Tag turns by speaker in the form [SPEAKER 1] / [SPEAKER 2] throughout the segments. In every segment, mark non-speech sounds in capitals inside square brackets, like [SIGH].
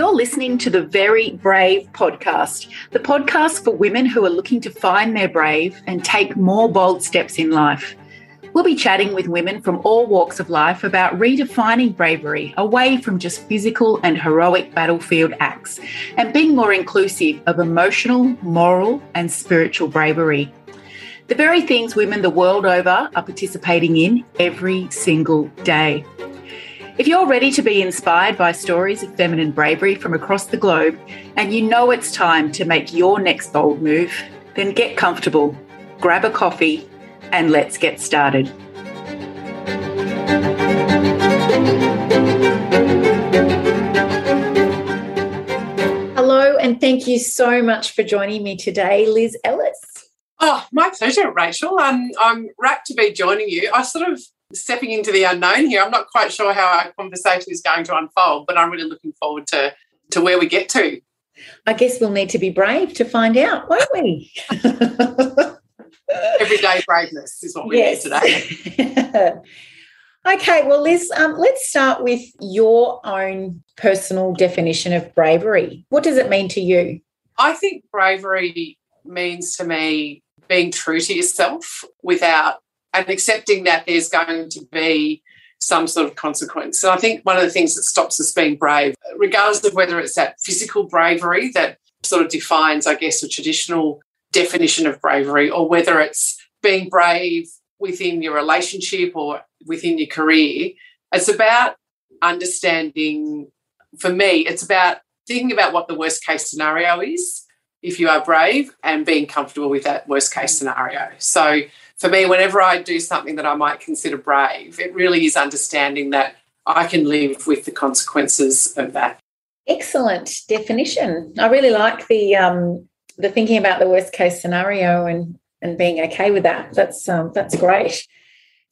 [SPEAKER 1] You're listening to the Very Brave podcast, the podcast for women who are looking to find their brave and take more bold steps in life. We'll be chatting with women from all walks of life about redefining bravery away from just physical and heroic battlefield acts and being more inclusive of emotional, moral, and spiritual bravery. The very things women the world over are participating in every single day. If you're ready to be inspired by stories of feminine bravery from across the globe and you know it's time to make your next bold move, then get comfortable, grab a coffee, and let's get started. Hello, and thank you so much for joining me today, Liz Ellis.
[SPEAKER 2] Oh, my pleasure, Rachel. Um, I'm rapt to be joining you. I sort of stepping into the unknown here. I'm not quite sure how our conversation is going to unfold, but I'm really looking forward to to where we get to.
[SPEAKER 1] I guess we'll need to be brave to find out, won't we? [LAUGHS]
[SPEAKER 2] Everyday braveness is what we yes. need today. [LAUGHS]
[SPEAKER 1] okay, well, Liz, um, let's start with your own personal definition of bravery. What does it mean to you?
[SPEAKER 2] I think bravery means to me being true to yourself without and accepting that there's going to be some sort of consequence. So I think one of the things that stops us being brave, regardless of whether it's that physical bravery that sort of defines, I guess, a traditional definition of bravery, or whether it's being brave within your relationship or within your career, it's about understanding, for me, it's about thinking about what the worst case scenario is if you are brave and being comfortable with that worst case scenario. So for me, whenever I do something that I might consider brave, it really is understanding that I can live with the consequences of that.
[SPEAKER 1] Excellent definition. I really like the um, the thinking about the worst case scenario and and being okay with that. That's um, that's great.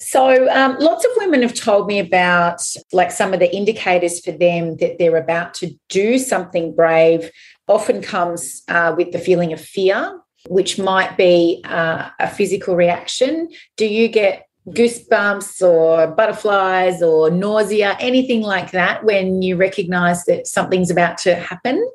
[SPEAKER 1] So, um, lots of women have told me about like some of the indicators for them that they're about to do something brave. Often comes uh, with the feeling of fear, which might be uh, a physical reaction. Do you get goosebumps or butterflies or nausea, anything like that, when you recognize that something's about to happen?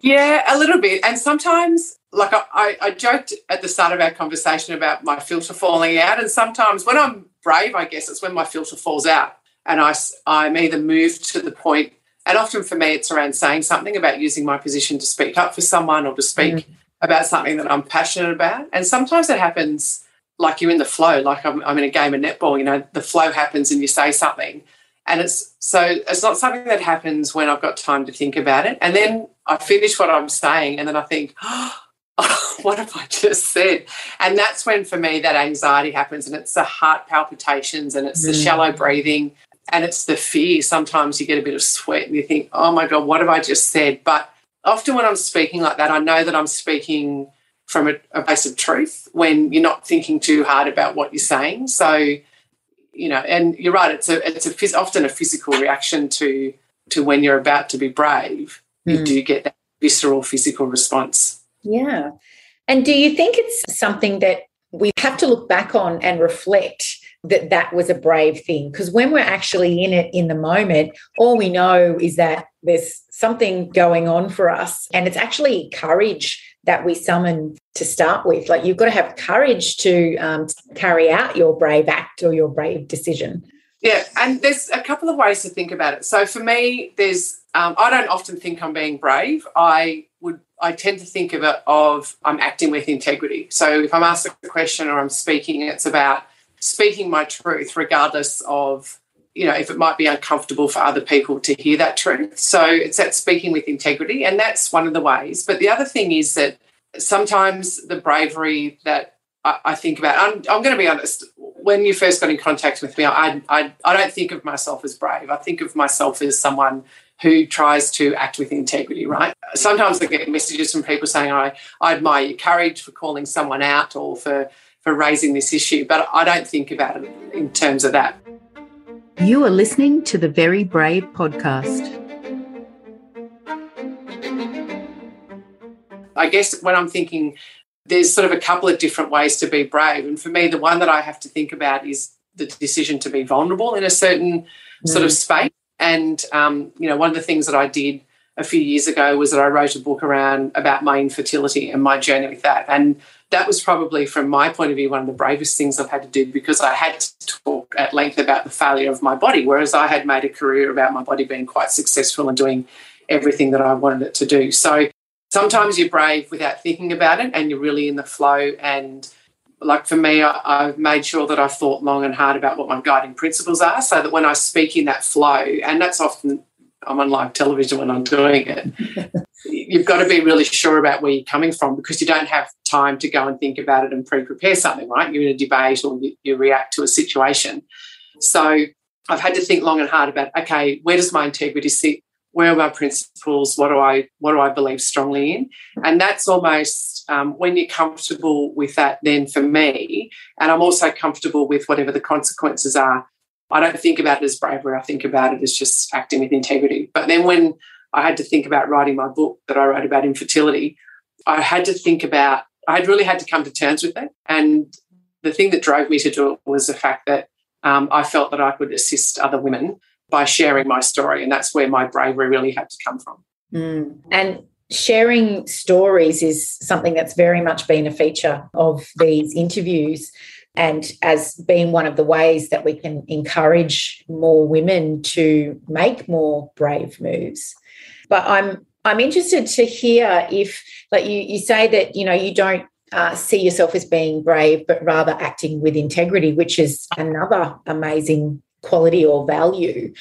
[SPEAKER 2] Yeah, a little bit. And sometimes, like I, I, joked at the start of our conversation about my filter falling out. And sometimes when I'm brave, I guess it's when my filter falls out and I, I'm either moved to the point, and often for me, it's around saying something about using my position to speak up for someone or to speak mm. About something that I'm passionate about. And sometimes it happens like you're in the flow, like I'm, I'm in a game of netball, you know, the flow happens and you say something and it's so it's not something that happens when I've got time to think about it. And then I finish what I'm saying, and then I think, oh, [GASPS] [GASPS] what have I just said? And that's when, for me, that anxiety happens, and it's the heart palpitations, and it's mm. the shallow breathing, and it's the fear. Sometimes you get a bit of sweat, and you think, oh my god, what have I just said? But often when I'm speaking like that, I know that I'm speaking from a, a place of truth when you're not thinking too hard about what you're saying. So you know, and you're right. It's a it's a often a physical reaction to to when you're about to be brave. Mm. You hmm. do get that visceral physical response.
[SPEAKER 1] Yeah, and do you think it's something that we have to look back on and reflect that that was a brave thing? Because when we're actually in it in the moment, all we know is that there's something going on for us, and it's actually courage that we summon to start with. Like you've got to have courage to um, carry out your brave act or your brave decision.
[SPEAKER 2] Yeah, and there's a couple of ways to think about it. So for me, there's um, I don't often think I'm being brave. I would I tend to think of it of I'm acting with integrity. So if I'm asked a question or I'm speaking, it's about speaking my truth, regardless of you know if it might be uncomfortable for other people to hear that truth. So it's that speaking with integrity, and that's one of the ways. But the other thing is that sometimes the bravery that I, I think about, I'm, I'm going to be honest, when you first got in contact with me, I, I, I don't think of myself as brave. I think of myself as someone who tries to act with integrity, right? Sometimes I get messages from people saying, I, I admire your courage for calling someone out or for, for raising this issue, but I don't think about it in terms of that.
[SPEAKER 1] You are listening to the Very Brave podcast.
[SPEAKER 2] I guess when I'm thinking, there's sort of a couple of different ways to be brave. And for me, the one that I have to think about is the decision to be vulnerable in a certain mm. sort of mm. space. And, um, you know, one of the things that I did a few years ago was that I wrote a book around about my infertility and my journey with that. And that was probably, from my point of view, one of the bravest things I've had to do because I had to talk at length about the failure of my body, whereas I had made a career about my body being quite successful and doing everything that I wanted it to do. So sometimes you're brave without thinking about it and you're really in the flow. And like for me, I, have made sure that I've thought long and hard about what my guiding principles are so that when I speak in that flow, and that's often I'm on live television when I'm doing it. [LAUGHS] You've got to be really sure about where you're coming from because you don't have time to go and think about it and pre-prepare something, right? You're in a debate or you, you react to a situation. So I've had to think long and hard about, okay, where does my integrity sit? Where are my principles? What do I what do I believe strongly in? And that's almost um, when you're comfortable with that. Then for me, and I'm also comfortable with whatever the consequences are I don't think about it as bravery. I think about it as just acting with integrity. But then when I had to think about writing my book that I wrote about infertility, I had to think about, I had really had to come to terms with it. And the thing that drove me to do it was the fact that um, I felt that I could assist other women by sharing my story. And that's where my bravery really had to come from.
[SPEAKER 1] Mm. And sharing stories is something that's very much been a feature of these interviews and as being one of the ways that we can encourage more women to make more brave moves. But I'm I'm interested to hear if, like you, you say that you know you don't uh, see yourself as being brave, but rather acting with integrity, which is another amazing quality or value.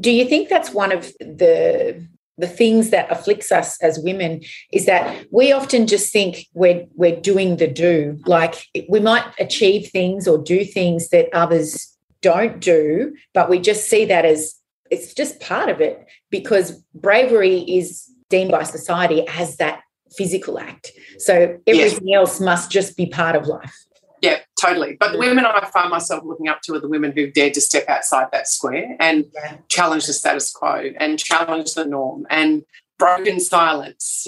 [SPEAKER 1] Do you think that's one of the the things that afflicts us as women is that we often just think we're we're doing the do. Like we might achieve things or do things that others don't do but we just see that as it's just part of it because bravery is deemed by society as that physical act. So everything yes. else must just be part of life
[SPEAKER 2] yeah, totally. But the women I find myself looking up to are the women who dared to step outside that square and yeah. challenge the status quo and challenge the norm and broken silence,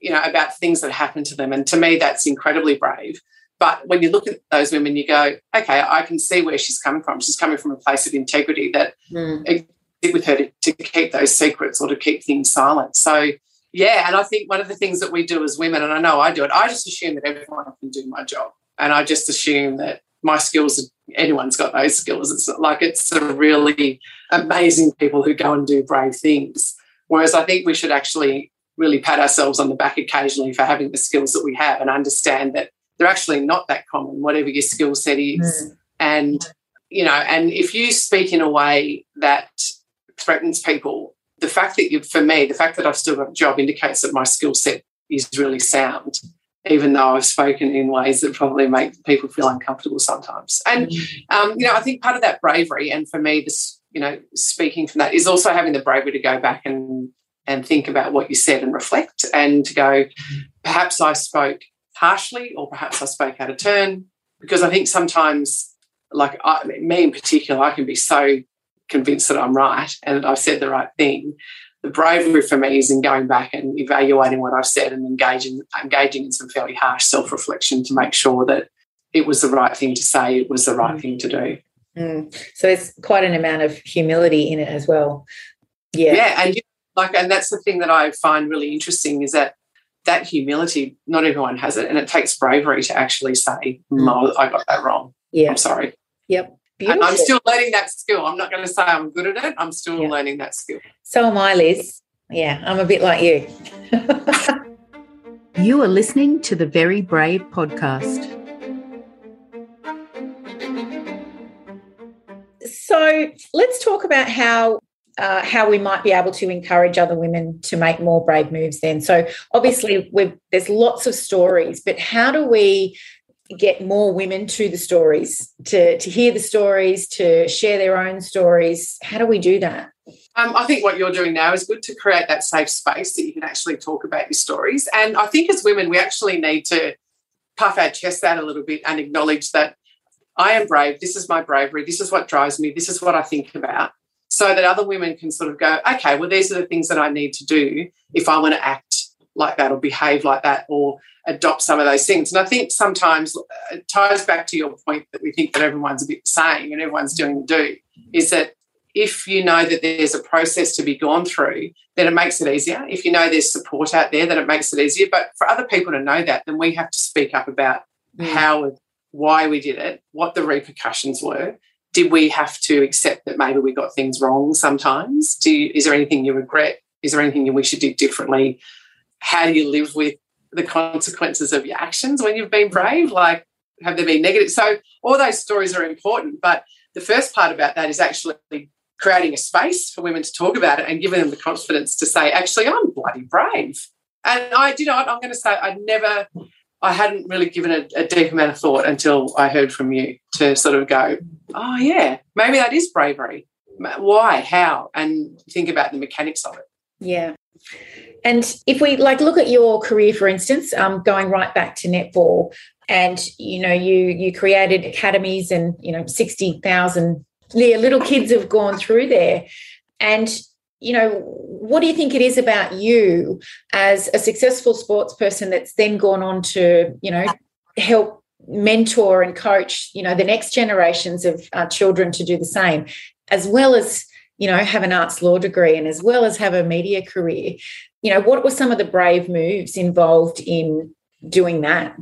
[SPEAKER 2] you know, about things that happen to them. And to me, that's incredibly brave. But when you look at those women, you go, okay, I can see where she's coming from. She's coming from a place of integrity that mm. with her to, to keep those secrets or to keep things silent. So yeah, and I think one of the things that we do as women, and I know I do it, I just assume that everyone can do my job and I just assume that my skills, anyone's got those skills. It's like it's a really amazing people who go and do brave things. Whereas I think we should actually really pat ourselves on the back occasionally for having the skills that we have and understand that they're actually not that common, whatever your skill set is. Mm. And, you know, and if you speak in a way that threatens people, the fact that you, for me, the fact that I've still got a job indicates that my skill set is really sound even though I've spoken in ways that probably make people feel uncomfortable sometimes. And, mm. um, you know, I think part of that bravery, and for me, this, you know, speaking from that, is also having the bravery to go back and and think about what you said and reflect and to go, perhaps I spoke harshly or perhaps I spoke out of turn. Because I think sometimes, like I, me in particular, I can be so convinced that I'm right and I've said the right thing the bravery for me is in going back and evaluating what I've said and engaging engaging in some fairly harsh self reflection to make sure that it was the right thing to say, it was the right mm. thing to do.
[SPEAKER 1] Mm. So there's quite an amount of humility in it as well. Yeah,
[SPEAKER 2] yeah, and like, and that's the thing that I find really interesting is that that humility, not everyone has it, and it takes bravery to actually say, "No, I got that wrong. Yeah, I'm sorry."
[SPEAKER 1] Yep.
[SPEAKER 2] Beautiful. I'm still learning that skill. I'm not going to say I'm good at it. I'm still yeah. learning that skill.
[SPEAKER 1] So am I, Liz. Yeah, I'm a bit like you. [LAUGHS] you are listening to the Very Brave podcast. So let's talk about how uh, how we might be able to encourage other women to make more brave moves then so obviously there's lots of stories but how do we get more women to the stories, to, to hear the stories, to share their own stories? How do we do that?
[SPEAKER 2] Um, I think what you're doing now is good to create that safe space that you can actually talk about your stories. And I think as women, we actually need to puff our chests out a little bit and acknowledge that I am brave. This is my bravery. This is what drives me. This is what I think about. So that other women can sort of go, okay, well, these are the things that I need to do if I want to act like that or behave like that or adopt some of those things. And I think sometimes it ties back to your point that we think that everyone's a bit the same and everyone's doing the do, is that if you know that there's a process to be gone through, then it makes it easier. If you know there's support out there, then it makes it easier. But for other people to know that, then we have to speak up about mm. how, why we did it, what the repercussions were. Did we have to accept that maybe we got things wrong sometimes? Do you, is there anything you regret? Is there anything you wish you did differently? How do you live with the consequences of your actions when you've been brave? Like, have there been negative? So all those stories are important, but the first part about that is actually creating a space for women to talk about it and giving them the confidence to say, actually, I'm bloody brave. And I, you know, I'm going to say I'd never, I hadn't really given a, a deep amount of thought until I heard from you to sort of go, oh yeah, maybe that is bravery. Why? How? And think about the mechanics of it.
[SPEAKER 1] Yeah. And if we like look at your career, for instance, um, going right back to netball, and you know you you created academies, and you know sixty thousand little kids have gone through there, and you know what do you think it is about you as a successful sports person that's then gone on to you know help mentor and coach you know the next generations of uh, children to do the same as well as you know have an arts law degree and as well as have a media career you know what were some of the brave moves involved in doing that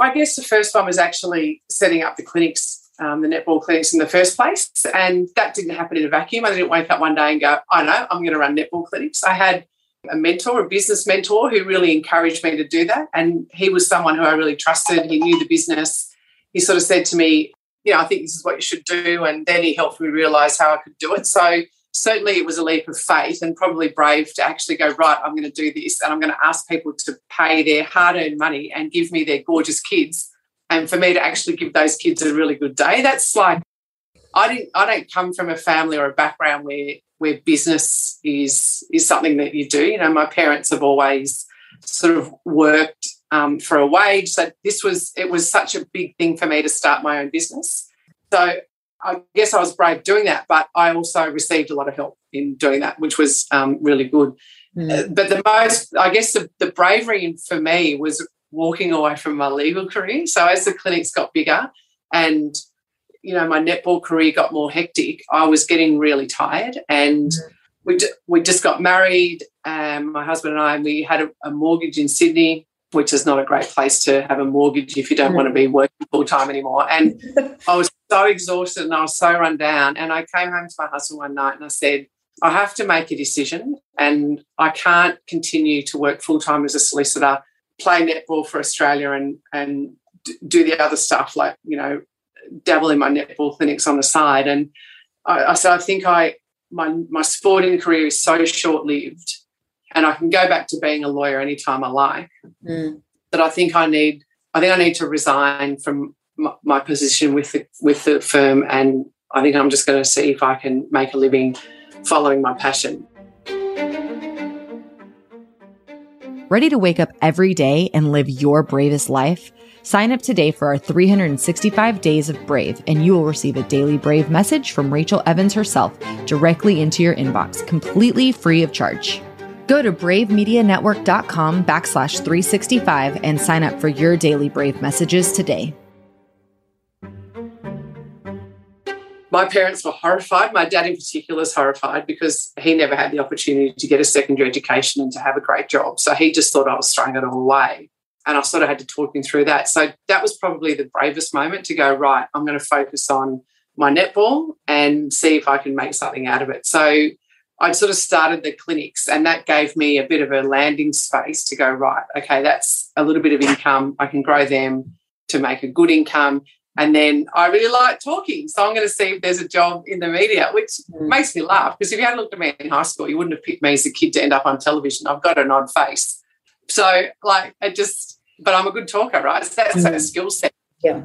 [SPEAKER 2] I guess the first one was actually setting up the clinics, um, the netball clinics in the first place. And that didn't happen in a vacuum. I didn't wake up one day and go, I know, I'm going to run netball clinics. I had a mentor, a business mentor, who really encouraged me to do that. And he was someone who I really trusted. He knew the business. He sort of said to me, you know, I think this is what you should do. And then he helped me realize how I could do it. So certainly it was a leap of faith and probably brave to actually go, right, I'm going to do this and I'm going to ask people to pay their hard earned money and give me their gorgeous kids. And for me to actually give those kids a really good day, that's like, I didn't, I don't come from a family or a background where, where business is, is something that you do. You know, my parents have always sort of worked um, for a wage. So this was, it was such a big thing for me to start my own business. So I guess I was brave doing that, but I also received a lot of help in doing that, which was um, really good. Mm. But the most, I guess, the, the bravery for me was walking away from my legal career. So as the clinics got bigger and you know my netball career got more hectic, I was getting really tired, and mm. we we just got married. Um, my husband and I, and we had a, a mortgage in Sydney which is not a great place to have a mortgage if you don't want to be mm. working full time anymore. And [LAUGHS] I was so exhausted and I was so run down. And I came home to my husband one night and I said, I have to make a decision and I can't continue to work full time as a solicitor, play netball for Australia and, and do the other stuff like, you know, dabble in my netball clinics on the side. And I, I said, I think I, my, my sporting career is so short lived and I can go back to being a lawyer anytime I like. Mm. I think I need, I think I need to resign from my, my position with the with the firm, and I think I'm just going to see if I can make a living following my passion.
[SPEAKER 3] Ready to wake up every day and live your bravest life? Sign up today for our 365 Days of Brave, and you will receive a daily Brave message from Rachel Evans herself directly into your inbox, completely free of charge. Go to bravemedianetwork.com backslash 365 and sign up for your daily Brave messages today.
[SPEAKER 2] My parents were horrified. My dad, in particular, is horrified because he never had the opportunity to get a secondary education and to have a great job. So he just thought I was throwing it all away. And I sort of had to talk him through that. So that was probably the bravest moment to go, right, I'm going to focus on my netball and see if I can make something out of it. So I sort of started the clinics, and that gave me a bit of a landing space to go, right, okay, that's a little bit of income. I can grow them to make a good income. And then I really like talking. So I'm going to see if there's a job in the media, which mm. makes me laugh because if you hadn't looked at me in high school, you wouldn't have picked me as a kid to end up on television. I've got an odd face. So, like, I just, but I'm a good talker, right? So that's mm. a skill set.
[SPEAKER 1] Yeah.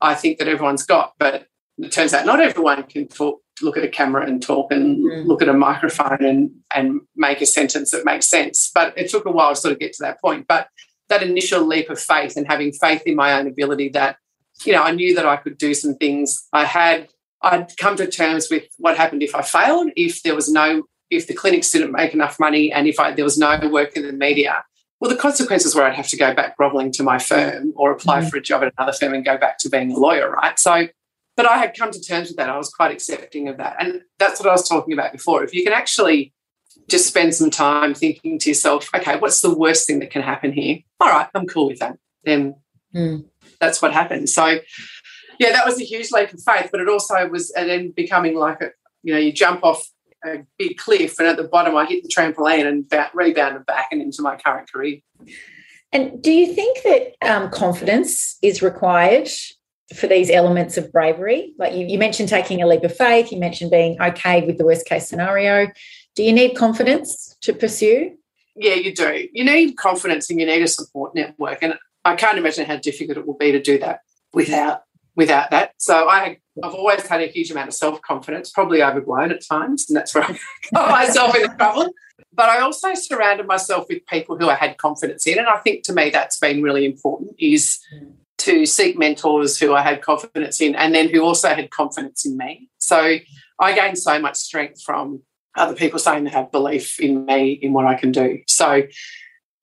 [SPEAKER 2] I think that everyone's got, but it turns out not everyone can talk look at a camera and talk and mm. look at a microphone and and make a sentence that makes sense. But it took a while to sort of get to that point. But that initial leap of faith and having faith in my own ability that, you know, I knew that I could do some things. I had I'd come to terms with what happened if I failed, if there was no if the clinics didn't make enough money and if I, there was no work in the media. Well, the consequences were I'd have to go back groveling to my firm or apply mm. for a job at another firm and go back to being a lawyer, right? So but I had come to terms with that. I was quite accepting of that. And that's what I was talking about before. If you can actually just spend some time thinking to yourself, okay, what's the worst thing that can happen here? All right, I'm cool with that. Then mm. that's what happened. So, yeah, that was a huge leap of faith, but it also was, and then becoming like a, you know, you jump off a big cliff, and at the bottom, I hit the trampoline and rebounded back and into my current career.
[SPEAKER 1] And do you think that um, confidence is required for these elements of bravery? Like you, you mentioned taking a leap of faith, you mentioned being okay with the worst case scenario. Do you need confidence to pursue?
[SPEAKER 2] Yeah, you do. You need confidence and you need a support network. And I can't imagine how difficult it will be to do that without without that. So I I've always had a huge amount of self confidence, probably overblown at times, and that's where I [LAUGHS] got myself in trouble. But I also surrounded myself with people who I had confidence in, and I think to me that's been really important. Is to seek mentors who I had confidence in, and then who also had confidence in me. So I gained so much strength from other people saying they have belief in me in what I can do. So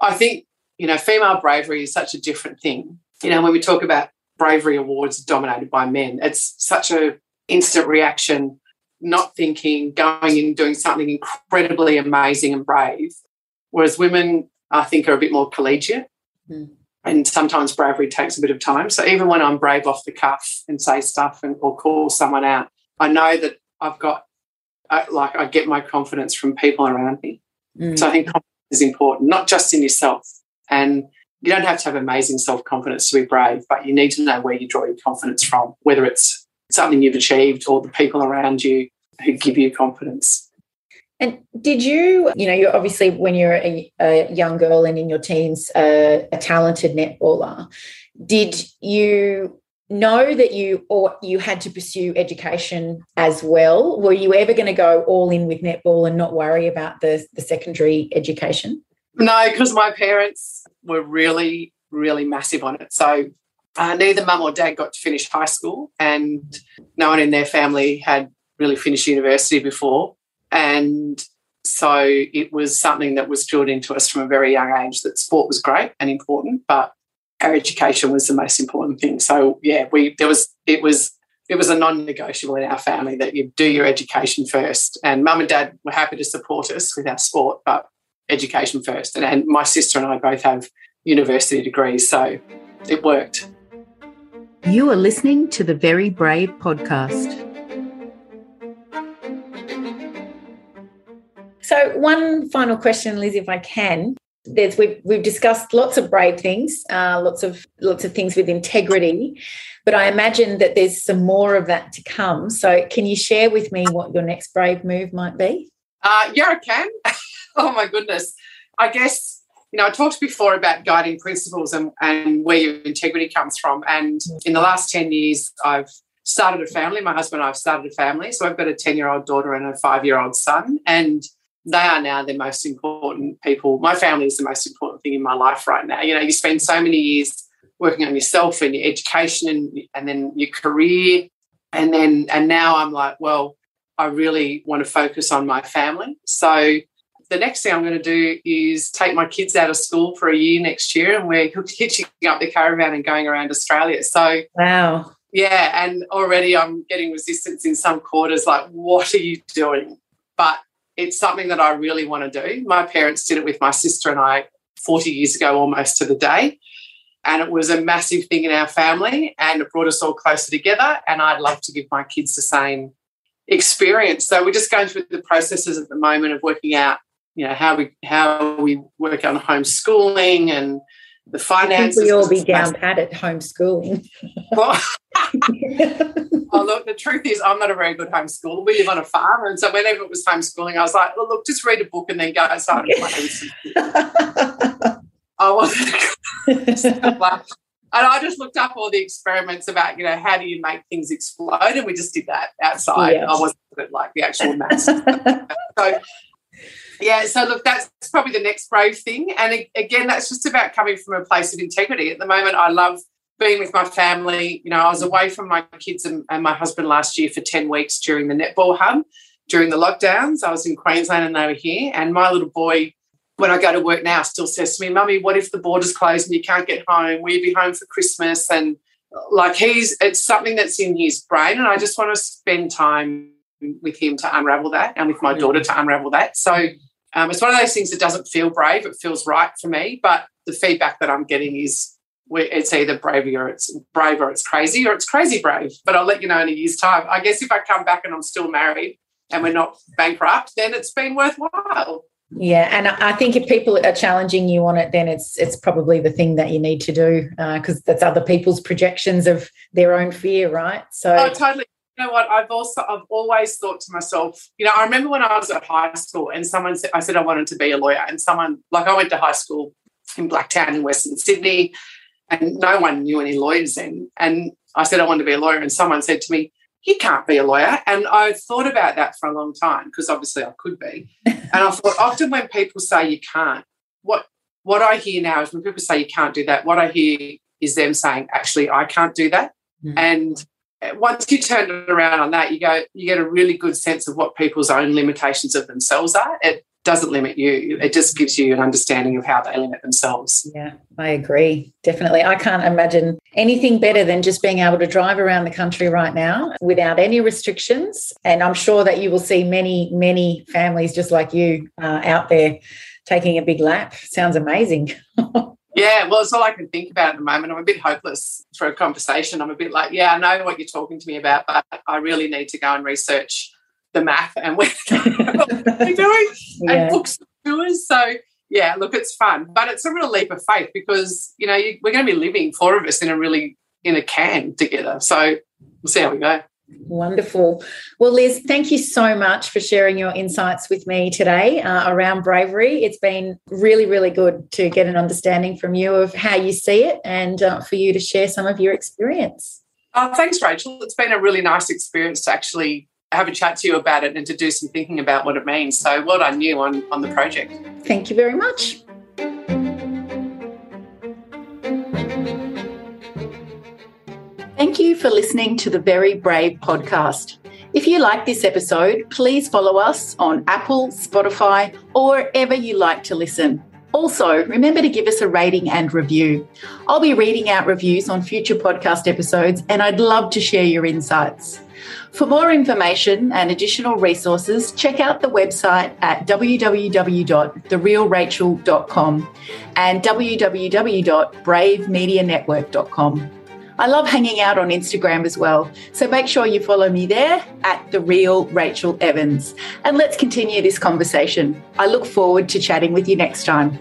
[SPEAKER 2] I think you know female bravery is such a different thing. You know when we talk about bravery awards dominated by men. It's such a instant reaction, not thinking, going and doing something incredibly amazing and brave. Whereas women, I think, are a bit more collegiate. Mm. And sometimes bravery takes a bit of time. So even when I'm brave off the cuff and say stuff and, or call someone out, I know that I've got, I, like, I get my confidence from people around me. Mm. So I think confidence is important, not just in yourself. And you don't have to have amazing self confidence to be brave, but you need to know where you draw your confidence from, whether it's something you've achieved or the people around you who give you confidence.
[SPEAKER 1] And did you, you know, you're obviously when you're a, a young girl and in your teens, uh, a talented netballer. Did you know that you or you had to pursue education as well? Were you ever going to go all in with netball and not worry about the the secondary education?
[SPEAKER 2] No, because my parents were really, really massive on it. So uh, neither mum or dad got to finish high school, and no one in their family had really finished university before. And so it was something that was drilled into us from a very young age that sport was great and important, but our education was the most important thing. So yeah, we there was it was it was a non-negotiable in our family that you do your education first. And mum and dad were happy to support us with our sport, but education first. And, and my sister and I both have university degrees, so it worked.
[SPEAKER 1] You are listening to the Very Brave podcast. So, one final question, Liz, if I can. There's we've we've discussed lots of brave things, uh, lots of lots of things with integrity, but I imagine that there's some more of that to come. So, can you share with me what your next brave move might be?
[SPEAKER 2] Uh, yeah, I can. [LAUGHS] oh my goodness. I guess, you know, I talked before about guiding principles and, and where your integrity comes from. And in the last 10 years, I've started a family. My husband and I have started a family. So I've got a 10 year old daughter and a five year old son. And they are now the most important people. My family is the most important thing in my life right now. You know, you spend so many years working on yourself and your education and, and then your career. And then, and now I'm like, well, I really want to focus on my family. So the next thing I'm going to do is take my kids out of school for a year next year, and we're [LAUGHS] hitching up the caravan and going around Australia. So,
[SPEAKER 1] wow.
[SPEAKER 2] Yeah, and already I'm getting resistance in some quarters like, what are you doing? But it's something that I really want to do. My parents did it with my sister and I 40 years ago, almost to the day. And it was a massive thing in our family and it brought us all closer together. And I'd love to give my kids the same experience. So we're just going through the processes at the moment of working out you know how we how we work on homeschooling and the finances.
[SPEAKER 1] we all be down pat at homeschooling. well, [LAUGHS]
[SPEAKER 2] oh, look, the truth is, I'm not a very good homeschooler. We live on a farm, and so whenever it was homeschooling, I was like, well, look, just read a book and then go outside and play with some I wasn't. and I just looked up all the experiments about, you know, how do you make things explode, and we just did that outside. Yeah. I wasn't like the actual maths. so yeah, so look, that's probably the next brave thing. And again, that's just about coming from a place of integrity. At the moment, I love being with my family. You know, I was away from my kids and, and my husband last year for 10 weeks during the netball hub, during the lockdowns. I was in Queensland and they were here. And my little boy, when I go to work now, still says to me, Mummy, what if the borders closed and you can't get home? Will you be home for Christmas? And like he's it's something that's in his brain, and I just want to spend time with him to unravel that, and with my daughter to unravel that. So um, it's one of those things that doesn't feel brave; it feels right for me. But the feedback that I'm getting is it's either bravery or it's brave or it's crazy or it's crazy brave. But I'll let you know in a year's time. I guess if I come back and I'm still married and we're not bankrupt, then it's been worthwhile.
[SPEAKER 1] Yeah, and I think if people are challenging you on it, then it's it's probably the thing that you need to do because uh, that's other people's projections of their own fear, right?
[SPEAKER 2] So, oh, totally. You know what? I've also I've always thought to myself, you know, I remember when I was at high school and someone said I said I wanted to be a lawyer, and someone like I went to high school in Blacktown in Western Sydney, and no one knew any lawyers then. And I said I wanted to be a lawyer, and someone said to me, "You can't be a lawyer." And I thought about that for a long time because obviously I could be. [LAUGHS] and I thought often when people say you can't, what what I hear now is when people say you can't do that, what I hear is them saying, "Actually, I can't do that." Mm-hmm. And once you turn it around on that, you go, you get a really good sense of what people's own limitations of themselves are. It doesn't limit you. It just gives you an understanding of how they limit themselves.
[SPEAKER 1] Yeah, I agree. Definitely. I can't imagine anything better than just being able to drive around the country right now without any restrictions. And I'm sure that you will see many, many families just like you uh, out there taking a big lap. Sounds amazing. [LAUGHS]
[SPEAKER 2] Yeah, well, it's all I can think about at the moment. I'm a bit hopeless for a conversation. I'm a bit like, yeah, I know what you're talking to me about, but I really need to go and research the math and what [LAUGHS] we're doing yeah. and books doers. So yeah, look, it's fun, but it's a real leap of faith because you know you, we're going to be living four of us in a really in a can together. So we'll see how we go.
[SPEAKER 1] Wonderful. Well, Liz, thank you so much for sharing your insights with me today uh, around bravery. It's been really, really good to get an understanding from you of how you see it and uh, for you to share some of your experience.
[SPEAKER 2] Oh, thanks, Rachel. It's been a really nice experience to actually have a chat to you about it and to do some thinking about what it means. So well done you on, on the project.
[SPEAKER 1] Thank you very much. Thank you for listening to the Very Brave podcast. If you like this episode, please follow us on Apple, Spotify, or wherever you like to listen. Also, remember to give us a rating and review. I'll be reading out reviews on future podcast episodes, and I'd love to share your insights. For more information and additional resources, check out the website at www.therealrachel.com and www.bravemedianetwork.com. I love hanging out on Instagram as well, so make sure you follow me there at The Real Rachel Evans. And let's continue this conversation. I look forward to chatting with you next time.